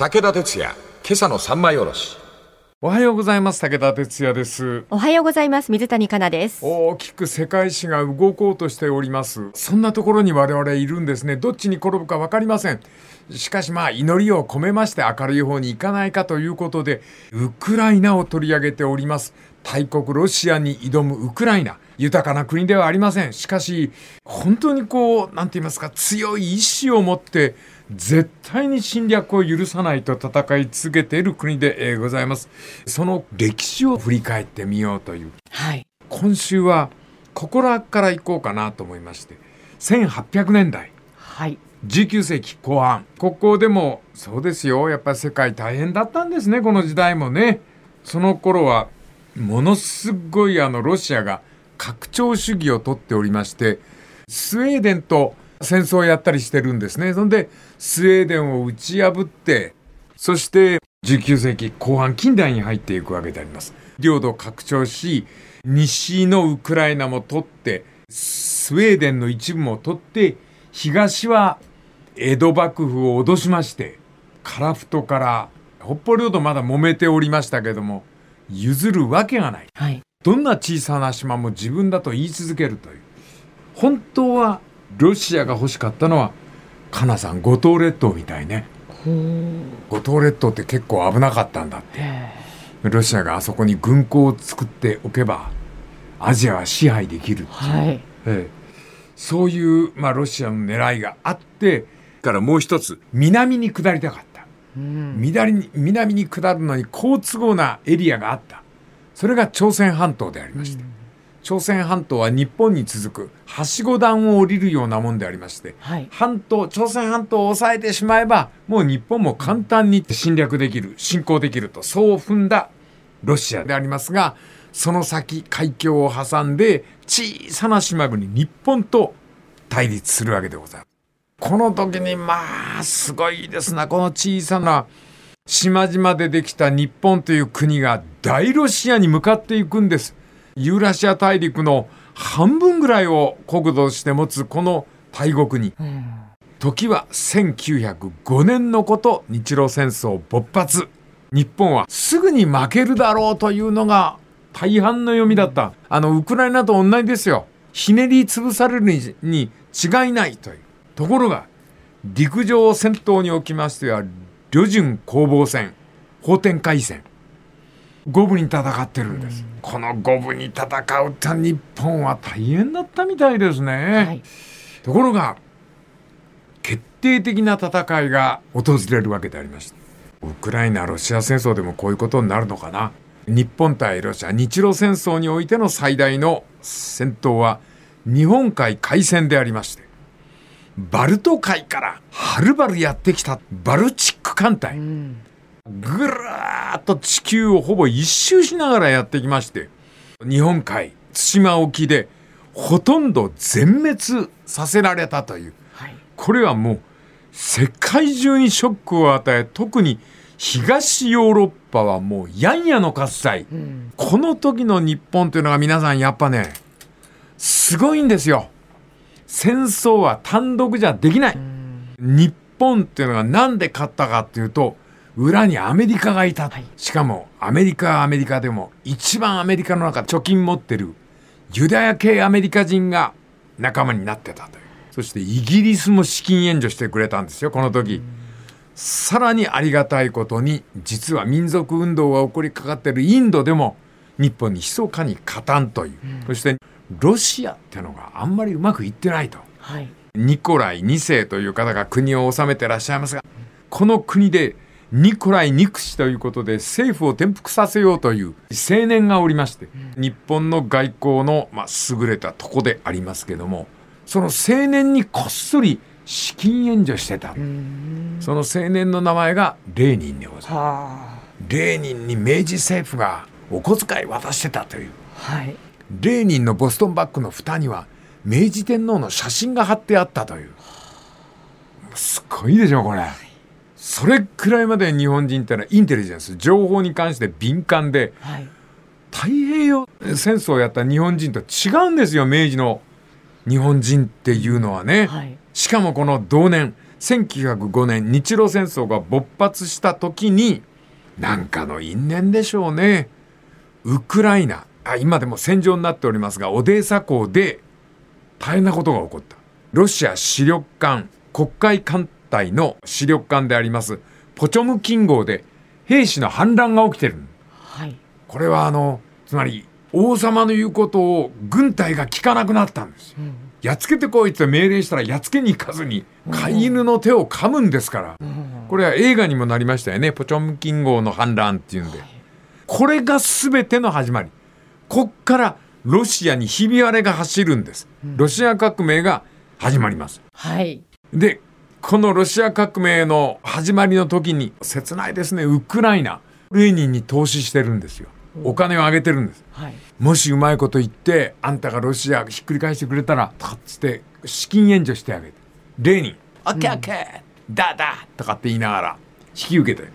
武田鉄矢、今朝の三枚おろし。おはようございます。武田哲也です。おはようございます。水谷香奈です。大きく世界史が動こうとしております。そんなところに我々いるんですね。どっちに転ぶか分かりません。しかしまあ祈りを込めまして明るい方に行かないかということでウクライナを取り上げております。大国ロシアに挑むウクライナ。豊かな国ではありません。しかし本当にこう何て言いますか強い意志を持って絶対に侵略を許さないと戦い続けている国でございます。その歴史を振り返ってみようという、はい、今週はここらから行こうかなと思いまして。1800年代、はい、19世紀後半。ここでもそうですよ。やっぱり世界大変だったんですね。この時代もね。その頃はものすごいあのロシアが拡張主義をとっておりましてスウェーデンと戦争をやったりしてるんですね。そんで、スウェーデンを打ち破って、そして19世紀後半近代に入っていくわけであります。領土拡張し、西のウクライナも取って、スウェーデンの一部も取って、東は江戸幕府を脅しまして、樺太から北方領土まだ揉めておりましたけども、譲るわけがない。はい、どんな小さな島も自分だと言い続けるという。本当はロシアが欲しかったのはかなさん五島列島みたいね。五島列島って結構危なかったんだって。ロシアがあそこに軍港を作っておけばアジアは支配できるはい。ええ、そういう、まあ、ロシアの狙いがあってからもう一つ南に下りたかった、うん、南に南に下るのに好都合なエリアがあった。それが朝鮮半島でありました、うん朝鮮半島は日本に続くはしご段を降りるようなもんでありまして、はい、半島朝鮮半島を抑えてしまえばもう日本も簡単に侵略できる侵攻できるとそう踏んだロシアでありますがその先海峡を挟んで小さな島国日本と対立するわけでございます。この時にまあすごいですなこの小さな島々でできた日本という国が大ロシアに向かっていくんです。ユーラシア大陸の半分ぐらいを国土として持つこの大国に、時は1905年のこと日露戦争勃発。日本はすぐに負けるだろうというのが大半の読みだった。あのウクライナと同じですよ。ひねり潰されるに違いないという。ところが陸上戦闘におきましては旅順攻防戦法天海戦。五分に戦ってるんです、この五分に戦うと日本は大変だったみたいですね、はい、ところが決定的な戦いが訪れるわけでありました。ウクライナロシア戦争でもこういうことになるのかな。日本対ロシア日露戦争においての最大の戦闘は日本海海戦でありまして。バルト海からはるばるやってきたバルチック艦隊、うん。ぐらーっと地球をほぼ一周しながらやってきまして、日本海、対馬沖でほとんど全滅させられたという。はい、これはもう世界中にショックを与え、特に東ヨーロッパはもうやんやの喝采、うん、この時の日本というのが皆さんやっぱね、すごいんですよ。戦争は単独じゃできない。日本っていうのがなんで勝ったかっていうと、裏にアメリカがいた、はい、しかもアメリカはアメリカでも一番アメリカの中貯金持ってるユダヤ系アメリカ人が仲間になってたという。そしてイギリスも資金援助してくれたんですよこの時。さらにありがたいことに実は民族運動が起こりかかってるインドでも日本に密かに勝たんという、うん、そしてロシアってのがあんまりうまくいってないと、はい、ニコライ2世という方が国を治めてらっしゃいますがこの国でニコライ・ニク氏ということで政府を転覆させようという青年がおりまして、日本の外交の、まあ、優れたとこでありますけどもその青年にこっそり資金援助してた。その青年の名前がレーニンでございます。レーニンに明治政府がお小遣い渡してたという、はい、レーニンのボストンバッグの蓋には明治天皇の写真が貼ってあったという。すごいでしょこれ。それくらいまで日本人ってのはインテリジェンス情報に関して敏感で、はい、太平洋戦争をやった日本人と違うんですよ明治の日本人っていうのはね、はい、しかもこの同年1905年日露戦争が勃発した時になんかの因縁でしょうね。ウクライナあ今でも戦場になっておりますがオデーサ港で大変なことが起こった。ロシア主力艦黒海艦隊の主力艦でありますポチョムキン号で兵士の反乱が起きてる。はい。これはあのつまり王様の言うことを軍隊が聞かなくなったんです。よ。やっつけてこいって命令したらやっつけに行かずに飼い犬の手を噛むんですから。これは映画にもなりましたよねポチョムキン号の反乱っていうんで。これが全ての始まり。こっからロシアにひび割れが走るんです。ロシア革命が始まります。はい。でこのロシア革命の始まりの時に切ないですね。ウクライナ。レーニンに投資してるんですよ。お金をあげてるんです。はい。もしうまいこと言ってあんたがロシアひっくり返してくれたらとかっつって資金援助してあげて。レーニン「オッケーオッケー。だだ!」とかって言いながら引き受けて、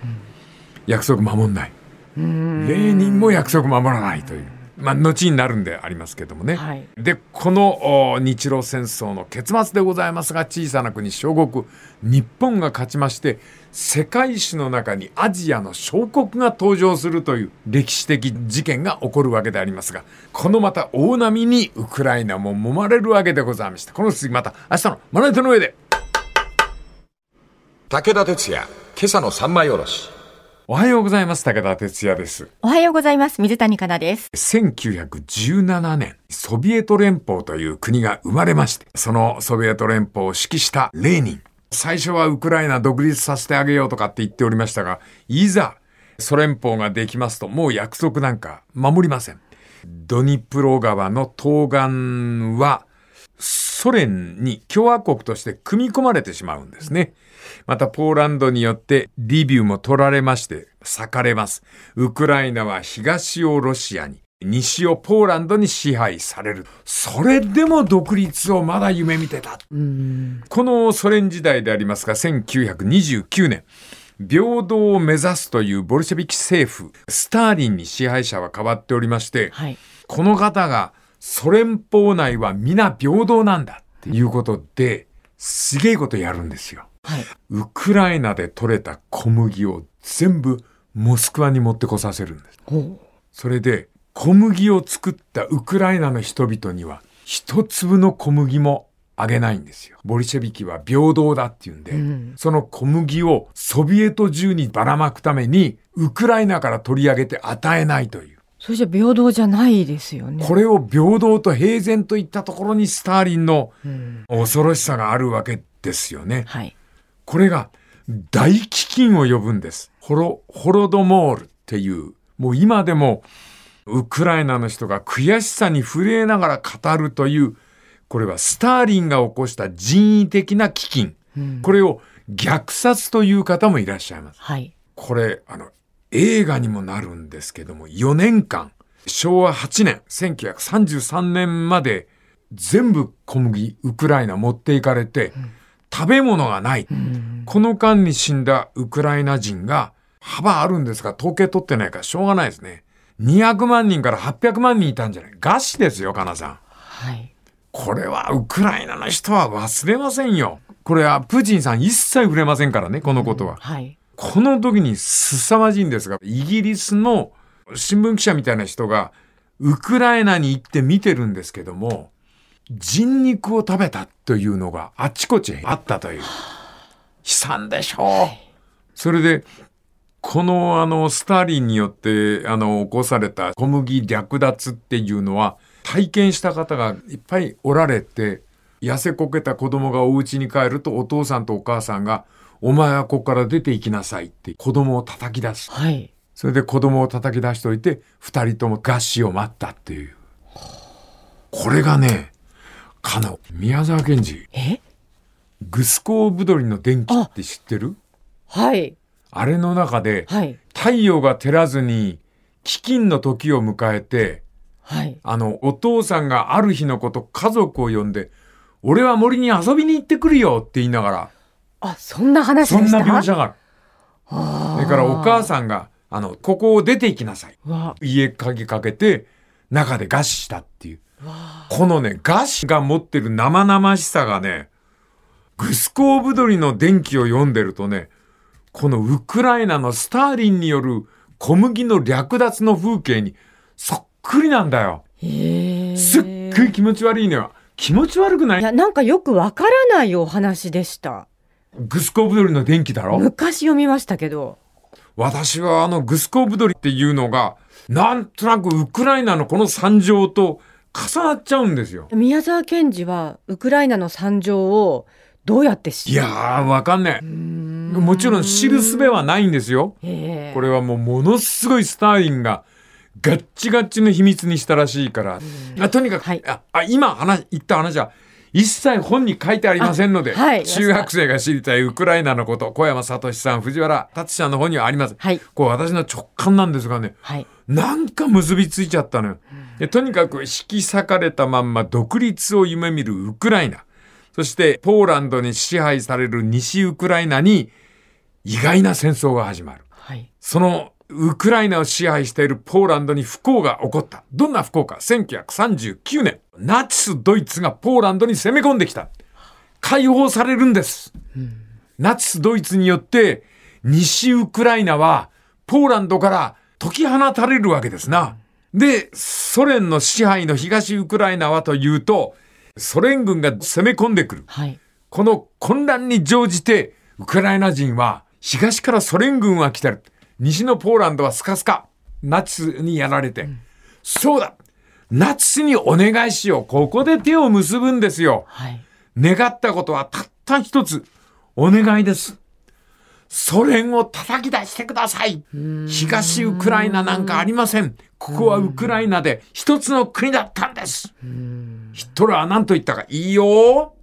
約束守んない。レーニンも約束守らないというまあ後になるんでありますけどもね、はい。でこのお日露戦争の結末でございますが小さな国小国日本が勝ちまして世界史の中にアジアの小国が登場するという歴史的事件が起こるわけでありますがこのまた大波にウクライナも揉まれるわけでございました。この次また明日のまな板の上で武田鉄矢、今朝の三枚おろし。おはようございます武田哲也ですおはようございます。水谷香奈です。1917年、ソビエト連邦という国が生まれまして、そのソビエト連邦を指揮したレーニン。最初はウクライナ独立させてあげようとかって言っておりましたが、いざソ連邦ができますと、もう約束なんか守りません。ドニプロ川の東岸は、ソ連に共和国として組み込まれてしまうんですね。またポーランドによってリビウも取られまして裂かれます。ウクライナは東をロシアに、西をポーランドに支配される。それでも独立をまだ夢見てた。このソ連時代でありますが、1929年、平等を目指すというボルシェビキ政府、スターリンに支配者は変わっておりまして、はい。この方がソ連邦内は皆平等なんだっていうことで、すげえことやるんですよ。はい。ウクライナで採れた小麦を全部モスクワに持ってこさせるんです。ほそれで小麦を作ったウクライナの人々には一粒の小麦もあげないんですよ。ボリシェビキは平等だっていうんで、その小麦をソビエト中にばらまくためにウクライナから取り上げて与えないという。う。それじゃ平等じゃないですよね。これを平等と平然といったところにスターリンの恐ろしさがあるわけですよね。はい。これが大飢饉を呼ぶんです。ホロ、ホロドモールっていう、もう今でもウクライナの人が悔しさに震えながら語るという、これはスターリンが起こした人為的な飢饉。これを虐殺という方もいらっしゃいます。はい。これ、あの、映画にもなるんですけども、4年間、昭和8年、1933年まで、全部小麦、ウクライナ持っていかれて、食べ物がない。この間に死んだウクライナ人が、幅あるんですが、統計取ってないからしょうがないですね。200万人から800万人いたんじゃない餓死ですよ、かなさん。はい。これはウクライナの人は忘れませんよ。これはプーチンさん一切触れませんからね、このことは。はい。この時に凄まじいんですが、イギリスの新聞記者みたいな人が、ウクライナに行って見てるんですけども、人肉を食べたというのがあちこちあったという。悲惨でしょう。それで、このあの、スターリンによってあの、起こされた小麦略奪っていうのは、体験した方がいっぱいおられて、痩せこけた子供がお家に帰るとお父さんとお母さんが、お前はここから出て行きなさいって子供を叩き出す。はい。それで子供を叩き出しといて、二人とも餓死を待ったっていう。これがね、かの、宮沢賢治、え？グスコーブドリの電気って知ってる？はい。あれの中で、はい。太陽が照らずに、飢饉の時を迎えて、はい。あの、お父さんがある日のこと家族を呼んで、俺は森に遊びに行ってくるよって言いながら、あ、そんな話そんでした？な描写がある。あそれからお母さんが、あの、ここを出て行きなさい。家鍵かけて、中で餓死したっていう。このね、餓死が持ってる生々しさがね、グスコーブドリの電気を読んでるとね、このウクライナのスターリンによる小麦の略奪の風景にそっくりなんだよ。すっごい気持ち悪いのよ。気持ち悪くない？いや、なんかよくわからないお話でした。グスコーブドリの電気だろ？昔読みましたけど。私はあのグスコーブドリっていうのが、なんとなくウクライナのこの惨状と重なっちゃうんですよ。宮沢賢治はウクライナの惨状をどうやって知いやー、わかんない。もちろん知る術はないんですよ。これはもうものすごいスターリンがガッチガッチの秘密にしたらしいから。あとにかく、はいああ今話言った話は一切本に書いてありませんので、あはい中学生が知りたいウクライナのこと、小山聡さん、藤原達さんの本にはあります。はいこう私の直感なんですがね、はい。なんか結びついちゃったのよ。でとにかく引き裂かれたまんま独立を夢見るウクライナ。そしてポーランドに支配される西ウクライナに意外な戦争が始まる。はい。そのウクライナを支配しているポーランドに不幸が起こった。どんな不幸か ?1939 年、ナチスドイツがポーランドに攻め込んできた。解放されるんです。ナチスドイツによって西ウクライナはポーランドから解き放たれるわけですな。で、ソ連の支配の東ウクライナはというと、ソ連軍が攻め込んでくる。はい。この混乱に乗じて、ウクライナ人は東からソ連軍は来てる。西のポーランドはスカスカ。ナチスにやられて。そうだナチスにお願いしよう。ここで手を結ぶんですよ。はい。願ったことはたった一つ。お願いです。ソ連を叩き出してください。東ウクライナなんかありません。ここはウクライナで一つの国だったんです。ヒトラーは何と言ったか。いいよ。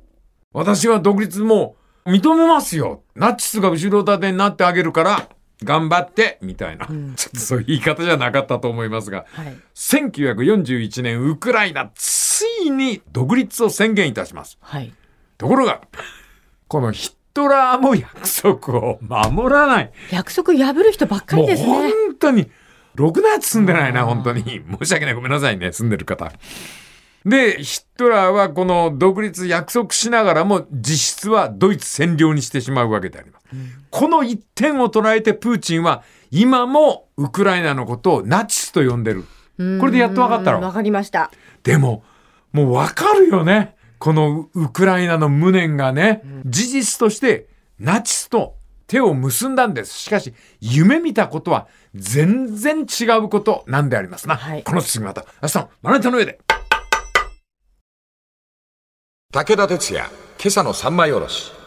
私は独立も認めますよ。ナチスが後ろ盾になってあげるから、頑張って、みたいな。ちょっとそういう言い方じゃなかったと思いますが。はい。1941年、ウクライナ、ついに独立を宣言いたします。はい。ところが、このヒトラーも約束を守らない。約束破る人ばっかりですね。本当に、ろくなやつ住んでないな、本当に。申し訳ない。ごめんなさいね、住んでる方。で、ヒトラーはこの独立約束しながらも実質はドイツ占領にしてしまうわけであります。この一点を捉えてプーチンは今もウクライナのことをナチスと呼んでる。これでやっと分かったろうんわかりました。でも、もうわかるよね。このウクライナの無念がね、事実としてナチスと手を結んだんです。しかし、夢見たことは全然違うことなんでありますな。はいこの次また、明日のまな板の上で。武田鉄矢、今朝の三枚おろし。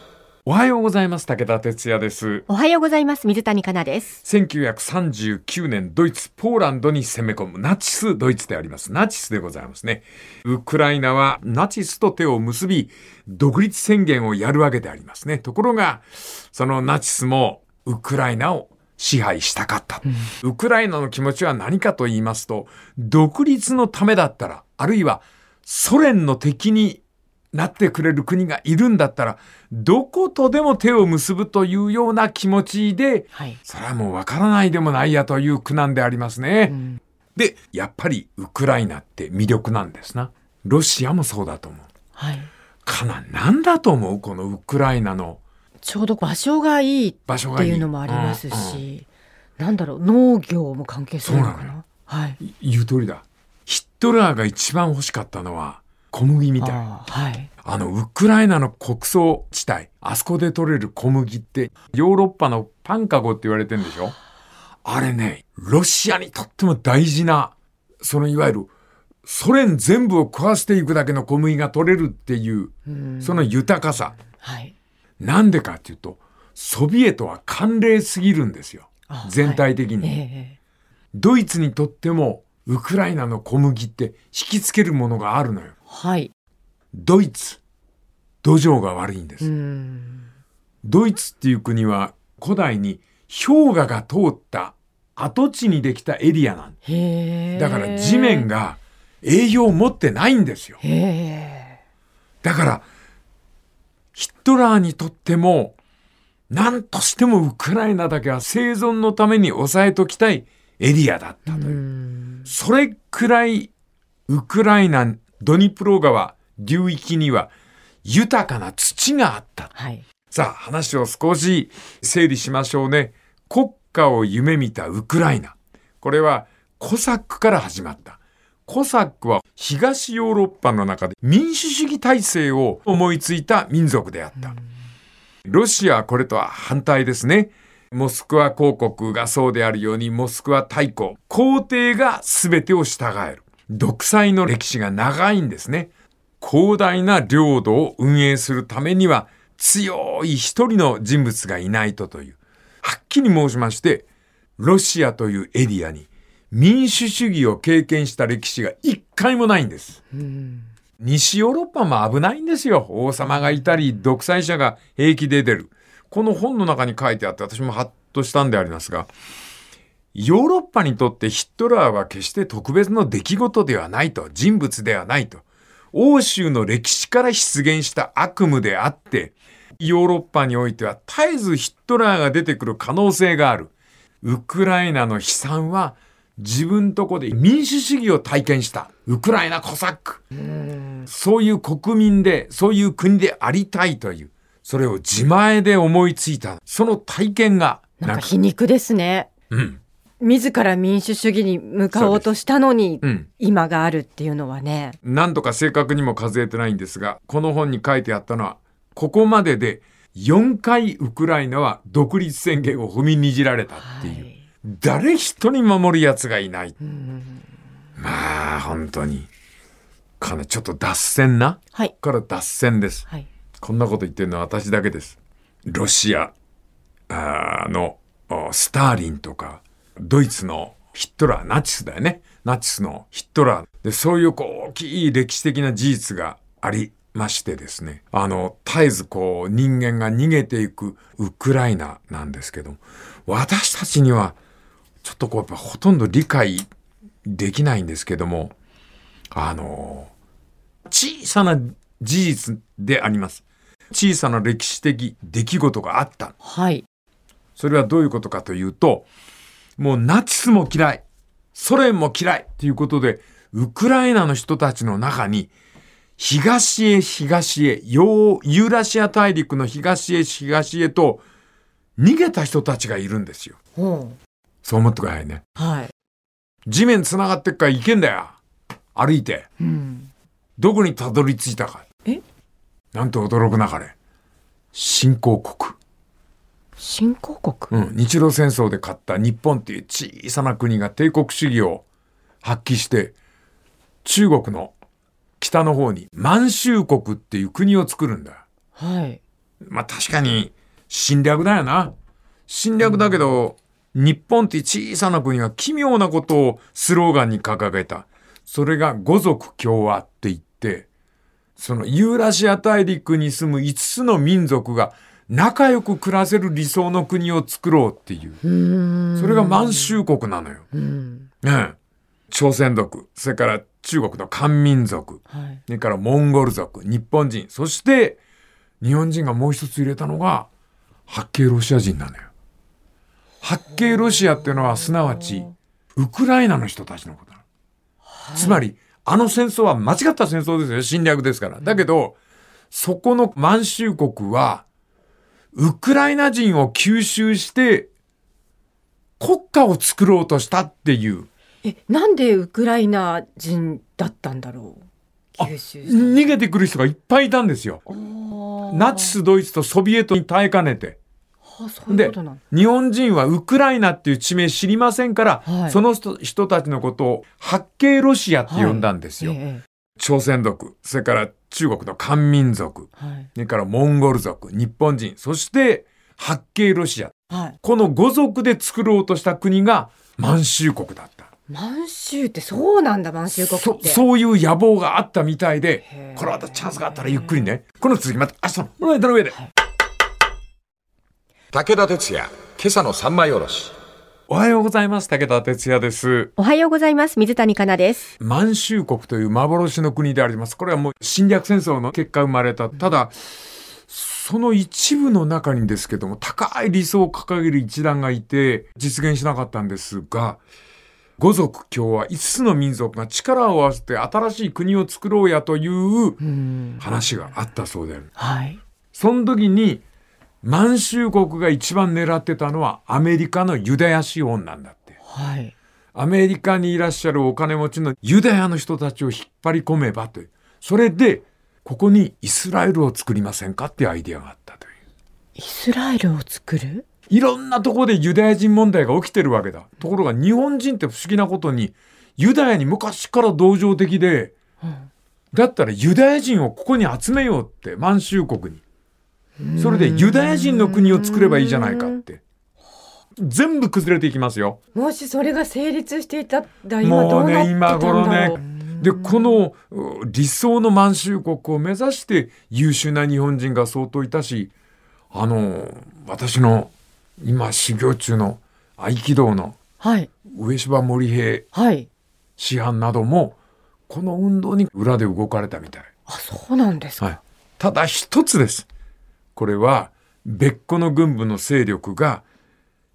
おはようございます。武田哲也です。おはようございます。水谷香奈です。1939年ドイツ、ポーランドに攻め込むナチスドイツであります。ナチスでございますね。ウクライナはナチスと手を結び、独立宣言をやるわけでありますね。ところが、そのナチスもウクライナを支配したかった。ウクライナの気持ちは何かと言いますと、独立のためだったら、あるいはソ連の敵になってくれる国がいるんだったら、どことでも手を結ぶというような気持ちで、はい。それはもうわからないでもないやという苦難でありますね。で、やっぱりウクライナって魅力なんですな。ロシアもそうだと思う。はい。かな、なんだと思うこのウクライナのちょうど場所がいいっ場所がいい。ていうのもありますうんうんし、なんだろう、農業も関係するのかそうなのな。はい。言う通りだ。ヒトラーが一番欲しかったのは小麦みたい。はい。あの、ウクライナの国葬地帯、あそこで取れる小麦って、ヨーロッパのパンカゴって言われてるんでしょ？あれね、ロシアにとっても大事な、そのいわゆる、ソ連全部を食わしていくだけの小麦が取れるっていう、その豊かさ。はい。なんでかっていうと、ソビエトは寒冷すぎるんですよあ。全体的に。えドイツにとっても、ウクライナの小麦って引きつけるものがあるのよ。えはい。ドイツ、土壌が悪いんです。うん。ドイツっていう国は古代に氷河が通った跡地にできたエリアなんへえ。だから地面。が栄養を持ってないんですよ。だからヒトラーにとっても何としてもウクライナだけは生存のために抑えときたいエリアだったというう。ん。それくらいウクライナドニプロ川流域には豊かな土があった。はい、さあ、話を少し整理しましょうね。国家を夢見たウクライナ。これはコサックから始まった。コサックは東ヨーロッパの中で民主主義体制を思いついた民族であった。ロシアはこれとは反対ですね。モスクワ公国がそうであるように、モスクワ大公、皇帝が全てを従える。独裁の歴史が長いんですね。広大な領土を運営するためには、強い一人の人物がいないとという。はっきり申しまして、ロシアというエリアに民主主義を経験した歴史が一回もないんです。西ヨーロッパも危ないんですよ。王様がいたり、独裁者が平気で出る。この本の中に書いてあって私もハッとしたんでありますが、ヨーロッパにとってヒットラーは決して特別の出来事ではないと、人物ではないと。欧州の歴史から出現した悪夢であって、ヨーロッパにおいては絶えずヒットラーが出てくる可能性がある。ウクライナの悲惨は自分とこで民主主義を体験したウクライナコサック。そういう国民で、そういう国でありたいという、それを自前で思いついた、その体験が。なんか皮肉ですね。うん。自ら民主主義に向かおうとしたのに、うん、今があるっていうのはね。何とか正確にも数えてないんですが、この本に書いてあったのは、ここまでで4回ウクライナは独立宣言を踏みにじられたっていう。はい、誰一人守る奴がいない。まあ、本当に。かなちょっと脱線な。はい。から脱線です。はい。こんなこと言ってるのは私だけです。ロシアのスターリンとか、ドイツのヒットラー、ナチスだよね。ナチスのヒットラー。で、そういうこう大きい歴史的な事実がありましてですね。あの、絶えずこう人間が逃げていくウクライナなんですけど、私たちにはちょっとこうやっぱほとんど理解できないんですけども、あの、小さな事実であります。小さな歴史的出来事があった。はい。それはどういうことかというと、もうナチスも嫌い、ソ連も嫌いということで、ウクライナの人たちの中に、東へ東へ、ユーラシア大陸の東へ東へと逃げた人たちがいるんですよ。そう思ってくださいね。はい。地面繋がってっから行けんだよ。歩いて。うん、どこにたどり着いたか。え？なんと驚くなかれ。新興国。新興国？うん。日露戦争で勝った日本っていう小さな国が帝国主義を発揮して、中国の北の方に満州国っていう国を作るんだ。はい。まあ確かに侵略だよな。侵略だけど、うん、日本って小さな国が奇妙なことをスローガンに掲げた。それが五族共和って言って、そのユーラシア大陸に住む5つの民族が仲良く暮らせる理想の国を作ろうっていう。それが満州国なのよ。ね朝鮮族、それから中国の漢民族、はい、それからモンゴル族、日本人、そして日本人がもう一つ入れたのが八景ロシア人なのよ。八景ロシアっていうのはすなわちウクライナの人たちのことなの。はい、つまりあの戦争は間違った戦争ですよ。侵略ですから。だけど、そこの満州国はウクライナ人を吸収して国家を作ろうとしたっていう。え、なんでウクライナ人だったんだろう？吸収逃げてくる人がいっぱいいたんですよ。ナチスドイツとソビエトに耐えかねて。で日本人はウクライナっていう地名知りませんから、はい、その人人たちのことを八景ロシアって呼んだんですよ。はいええ、朝鮮族それから中国の漢民族、はい、それからモンゴル族日本人。そして八景ロシア、はい、この五族で作ろうとした国が満州国だった。満州ってそうなんだ満州国って。そういう野望があったみたいでこれはチャンスがあったらゆっくりね。この続きまた明日の「の上で」はい、武田鉄矢今朝の三枚おろしおはようございます。武田哲也です。おはようございます。水谷香奈です。満州国という幻の国であります。これはもう侵略戦争の結果生まれた。ただ、その一部の中にですけども、高い理想を掲げる一団がいて、実現しなかったんですが、五族共和5つの民族が力を合わせて新しい国を作ろうやという話があったそうである。はい、その時に満州国が一番狙ってたのはアメリカのユダヤ資本なんだって。はい、アメリカにいらっしゃるお金持ちのユダヤの人たちを引っ張り込めばという。それで、ここにイスラエルを作りませんかっていうアイデアがあったという。イスラエルを作る？いろんなところでユダヤ人問題が起きてるわけだ。ところが日本人って不思議なことに、ユダヤに昔から同情的で、うん、だったらユダヤ人をここに集めようって、満州国に。それでユダヤ人の国を作ればいいじゃないかって。全部崩れていきますよ。もしそれが成立していたら今どうなってたんだろう。もうね、今頃ね。で、この理想の満州国を目指して優秀な日本人が相当いたし、あの、私の今修行中の合気道の上芝森平師範などもこの運動に裏で動かれたみたい。あそうなんですか、はい、ただ一つです。これは別個の軍部の勢力が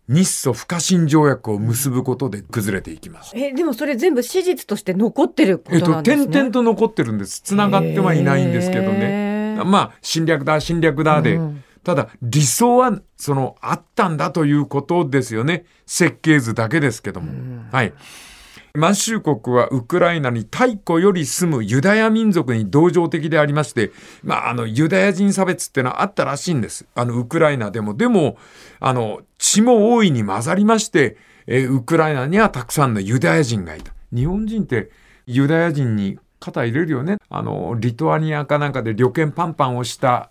日ソ不可侵条約を結ぶことで崩れていきます。えでもそれ全部史実として残ってることなんですね。えっと点々と残ってるんです。つながってはいないんですけどね。まあ侵略だ侵略だで。うんただ理想はそのあったんだということですよね設計図だけですけども。はい満州国はウクライナに太古より住むユダヤ民族に同情的でありまして、まあ、あの、ユダヤ人差別ってのはあったらしいんです。あの、ウクライナでも。でも、あの、血も大いに混ざりまして、えウクライナにはたくさんのユダヤ人がいた。日本人ってユダヤ人に肩入れるよね。あの、リトアニアかなんかで旅券パンパンをした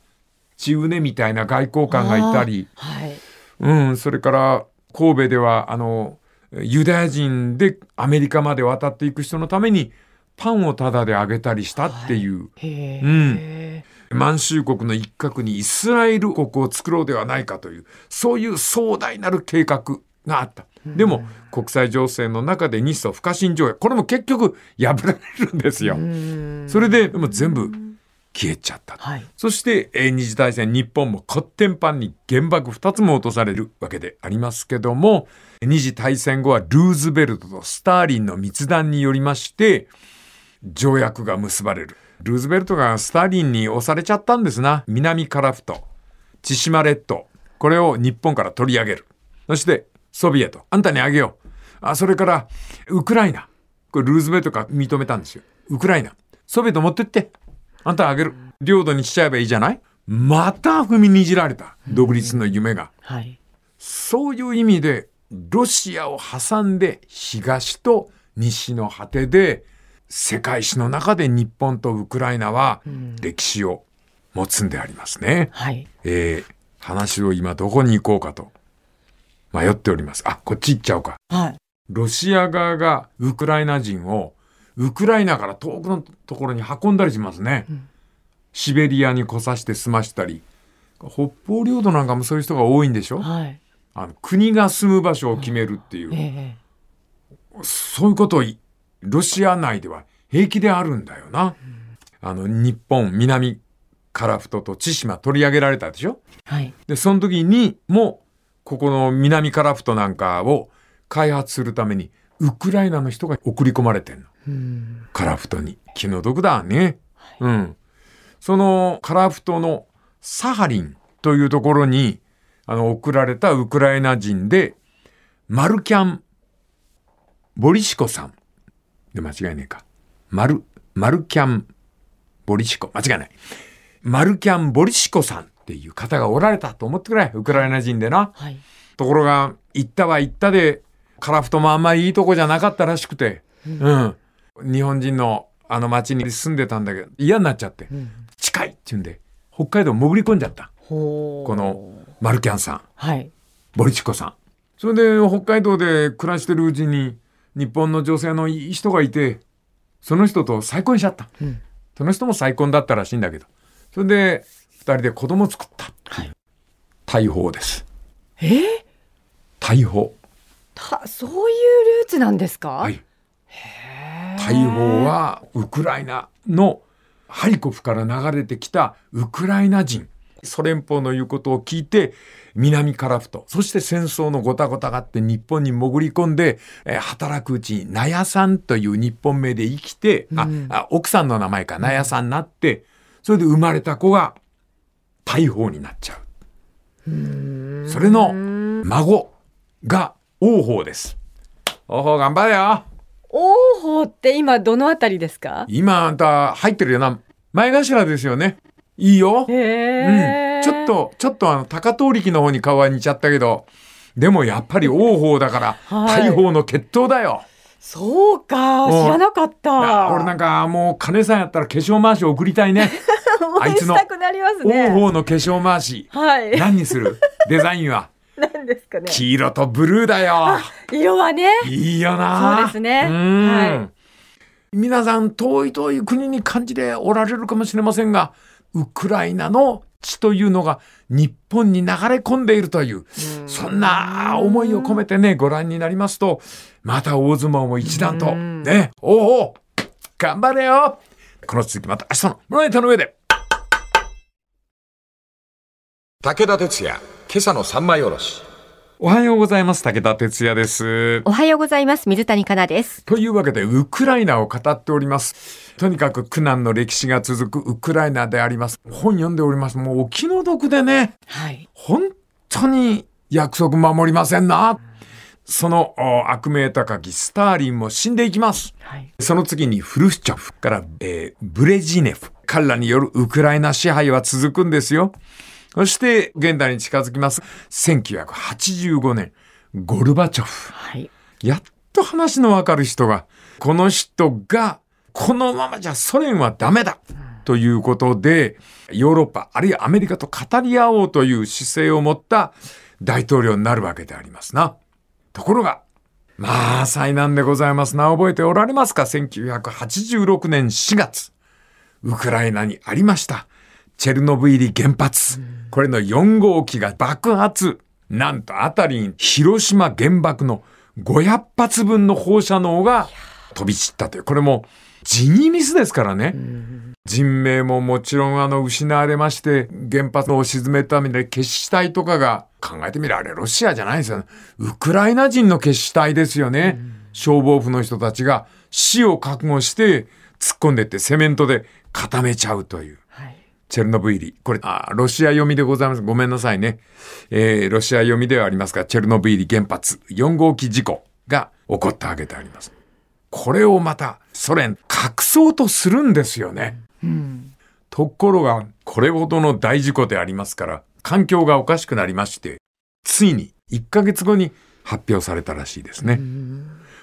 千畝みたいな外交官がいたり、はい、うん、それから神戸ではあのユダヤ人でアメリカまで渡っていく人のためにパンをタダであげたりしたっていう、はい、うん、満州国の一角にイスラエル国を作ろうではないかというそういう壮大なる計画があった。でも、国際情勢の中で日ソ不可侵条約これも結局破られるんですよ。それでも全部消えちゃった、はい、そして、えー、二次大戦日本もコッテンパンに原爆2つも落とされるわけでありますけども二次大戦後はルーズベルトとスターリンの密談によりまして条約が結ばれる。ルーズベルトがスターリンに押されちゃったんですな。南カラフト千島列島これを日本から取り上げる。そしてソビエトあんたにあげよう。あそれからウクライナ。これルーズベルトが認めたんですよ。ウクライナ。ソビエト持ってってあんたあげる。領土にしちゃえばいいじゃない？また踏みにじられた。独立の夢が。はい。そういう意味で、ロシアを挟んで東と西の果てで、世界史の中で日本とウクライナは歴史を持つんでありますね。はい。えー、話を今どこに行こうかと迷っております。あ、こっち行っちゃおうか。はい。ロシア側がウクライナ人をウクライナから遠くのところに運んだりしますね。うん、シベリアに来さして済ましたり。北方領土なんかもそういう人が多いんでしょ、はい、あの国が住む場所を決めるっていう、えそういうことをロシア内では平気であるんだよな。うん、あの日本南樺太と千島取り上げられたでしょ、はい、でその時にもここの南樺太なんかを開発するためにウクライナの人が送り込まれてんの。カラフトに。気の毒だね。うん。そのカラフトのサハリンというところに、あの、送られたウクライナ人で、マルキャン・ボリシコさん。で、間違いねえか。マル、マルキャン・ボリシコ。間違いない。マルキャン・ボリシコさんっていう方がおられたと思ってくれ。ウクライナ人でな。はい、ところが、行ったは行ったで、カラフトもあんまりいいとこじゃなかったらしくて、うん、日本人のあの町に住んでたんだけど嫌になっちゃって、うん、近いって言うんで北海道潜り込んじゃった。このマルキャンさん、はい、ボリチコさん。それで北海道で暮らしてるうちに日本の女性のいい人がいてその人と再婚しちゃった、うん、その人も再婚だったらしいんだけど。それで2人で子供作った、はい、大砲です。え？ー、大砲。たそういうルーツなんですか、はい、大砲はウクライナのハリコフから流れてきたウクライナ人。ソ連邦の言うことを聞いて、南カフト、そして戦争のごたごたがあって日本に潜り込んで、えー、働くうちに、納屋さんという日本名で生きて、うん、あ奥さんの名前か、納屋さんになって、それで生まれた子が大砲になっちゃう。うそれの孫が王鵬です。王鵬頑張れよ王鵬って今どのあたりですか？今あんた入ってるよな？前頭ですよね。いいよ。へうん。ちょっと、ちょっとあの、高遠力の方に顔は似ちゃったけど、でもやっぱり王鵬だから、はい、大鵬の血統だよ。そうか、知らなかった。俺なんかもう金さんやったら化粧回し送りたいね。あいつの王鵬の化粧回し。はい。何にする？デザインは。何ですかね。黄色とブルーだよ。色はね。いいよな。そうですね。はい。皆さん遠い遠い国に感じでおられるかもしれませんが、ウクライナの血というのが日本に流れ込んでいるという、そんな思いを込めてね、ご覧になりますと、また大相撲も一段と、ね、おお頑張れよこの続きまた明日の胸板の上で。武田鉄矢、今朝の三枚おろし。おはようございます。武田哲也です。おはようございます。水谷香奈です。というわけで、ウクライナを語っております。とにかく苦難の歴史が続くウクライナであります。本読んでおります。もうお気の毒でね。はい。本当に約束守りませんな。その悪名高きスターリンも死んでいきます。はい、その次にフルシチョフから、えー、ブレジネフ。彼らによるウクライナ支配は続くんですよ。そして現代に近づきます。1985年、ゴルバチョフ。はい、やっと話のわかる人が、この人が、このままじゃソ連はダメだということで、ヨーロッパ、あるいはアメリカと語り合おうという姿勢を持った大統領になるわけでありますな。ところが、まあ、災難でございますな。覚えておられますか ?1986 年4月、ウクライナにありました。チェルノブイリ原発。これの4号機が爆発。なんとあたりに広島原爆の500発分の放射能が飛び散ったという。これも地味ミスですからね。人命ももちろんあの失われまして、原発を沈めたために決死隊とかが考えてみれあれロシアじゃないですよ、ウクライナ人の決死隊ですよね。消防府の人たちが死を覚悟して突っ込んでってセメントで固めちゃうという。チェルノブイリ。これ、あ、ロシア読みでございます。ごめんなさいね。えー、ロシア読みではありますが、チェルノブイリ原発4号機事故が起こったわけであります。これをまたソ連隠そうとするんですよね。うん、ところが、これほどの大事故でありますから、環境がおかしくなりまして、ついに1ヶ月後に発表されたらしいですね。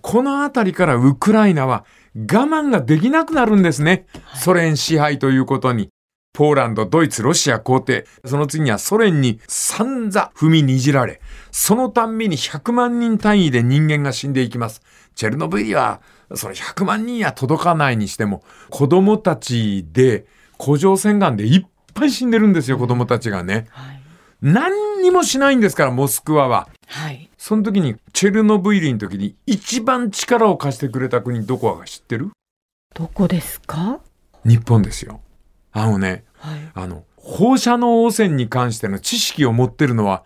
このあたりからウクライナは我慢ができなくなるんですね。ソ連支配ということに。ポーランド、ドイツ、ロシア皇帝、その次にはソ連に散々踏みにじられ、そのたんびに100万人単位で人間が死んでいきます。チェルノブイリは、その100万人や届かないにしても、子供たちで、甲状腺がんでいっぱい死んでるんですよ、子供たちがね。はい、何にもしないんですから、モスクワは。はい。その時に、チェルノブイリの時に一番力を貸してくれた国、どこか知ってる？どこですか？日本ですよ。あのね、はい、あの、放射能汚染に関しての知識を持ってるのは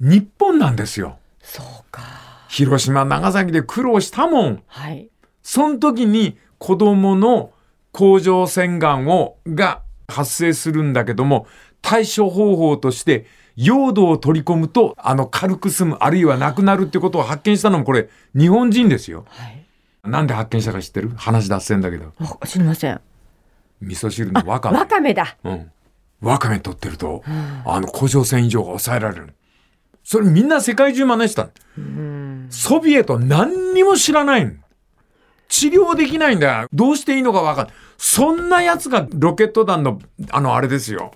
日本なんですよ。そうか。広島、長崎で苦労したもん。はい。その時に子供の甲状腺がんを、が発生するんだけども、対処方法として、用土を取り込むと、あの、軽く済む、あるいはなくなるってことを発見したのも、これ、日本人ですよ。はい。なんで発見したか知ってる？話脱線だけど。知りません。味噌汁のわかめ。わかめだ。うん。わかめ取ってると、うん、あの、甲状腺異常が抑えられる。それみんな世界中真似した。うん、ソビエト何にも知らない治療できないんだよ。どうしていいのかわかんない。そんな奴がロケット弾の、あの、あれですよ。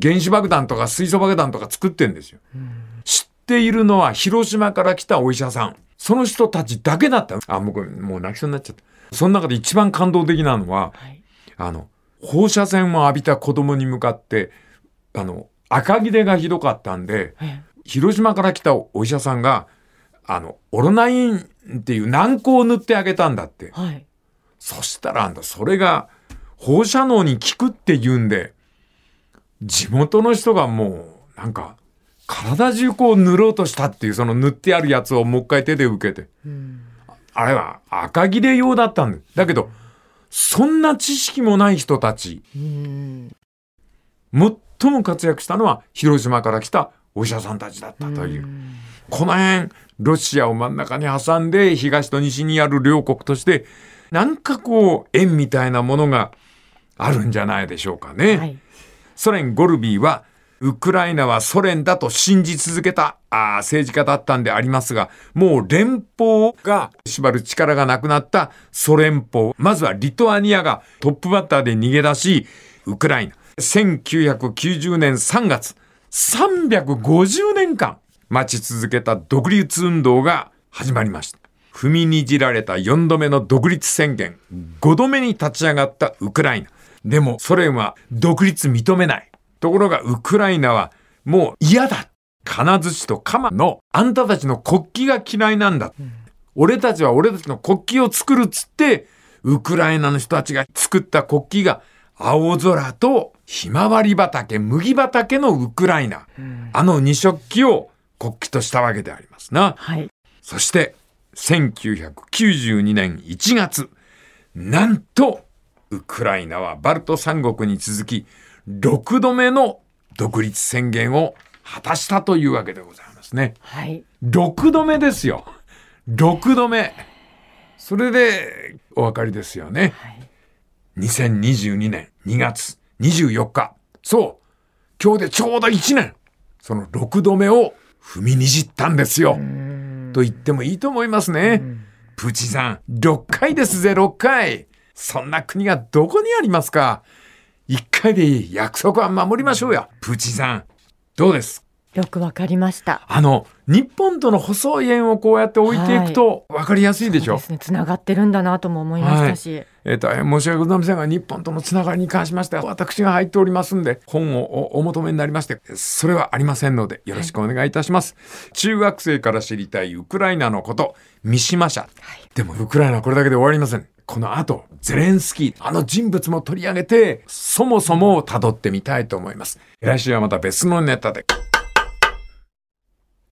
原子爆弾とか水素爆弾とか作ってんですよ。うん、知っているのは広島から来たお医者さん。その人たちだけだった。あ、もう、もう泣きそうになっちゃった。その中で一番感動的なのは、はいあの、放射線を浴びた子供に向かって、あの、赤切れがひどかったんで、広島から来たお医者さんが、あの、オロナインっていう軟膏を塗ってあげたんだって。はい、そしたら、それが放射能に効くって言うんで、地元の人がもう、なんか、体中こう塗ろうとしたっていう、その塗ってあるやつをもう一回手で受けて。あれは赤切れ用だったんだ。だけど、そんな知識もない人たち。最も活躍したのは広島から来たお医者さんたちだったという。この辺、ロシアを真ん中に挟んで東と西にある両国として、なんかこう、縁みたいなものがあるんじゃないでしょうかね。はい、ソ連ゴルビーは、ウクライナはソ連だと信じ続けたあ政治家だったんでありますが、もう連邦が縛る力がなくなったソ連邦、まずはリトアニアがトップバッターで逃げ出し、ウクライナ、1990年3月、350年間待ち続けた独立運動が始まりました。踏みにじられた4度目の独立宣言、5度目に立ち上がったウクライナ。でもソ連は独立認めない。ところがウクライナはもう嫌だ。金槌と鎌のあんたたちの国旗が嫌いなんだ。うん、俺たちは俺たちの国旗を作るっつって、ウクライナの人たちが作った国旗が青空とひまわり畑、麦畑のウクライナ。うん、あの二色旗を国旗としたわけでありますな。はい、そして、1992年1月、なんと、ウクライナはバルト三国に続き、6度目の独立宣言を果たしたというわけでございますね。はい。6度目ですよ。6度目。それでお分かりですよね。はい、2022年2月24日。そう。今日でちょうど1年。その6度目を踏みにじったんですよ。と言ってもいいと思いますね。プーチンさん、6回ですぜ、6回。そんな国がどこにありますか？一回でいい。約束は守りましょうよ。プーチンさん、どうです？よくわかりました。あの、日本との細い縁をこうやって置いていくと分かりやすいでしょ。はい、ですね。つながってるんだなとも思いましたし。はい、えっ、ー、と、申し訳ございませんが、日本とのつながりに関しましては、私が入っておりますんで、本をお求めになりまして、それはありませんので、よろしくお願いいたします。はい、中学生から知りたいウクライナのこと、三島社。でも、ウクライナはこれだけで終わりません。この後、ゼレンスキー、あの人物も取り上げて、そもそもを辿ってみたいと思います。来週はまた別のネタで。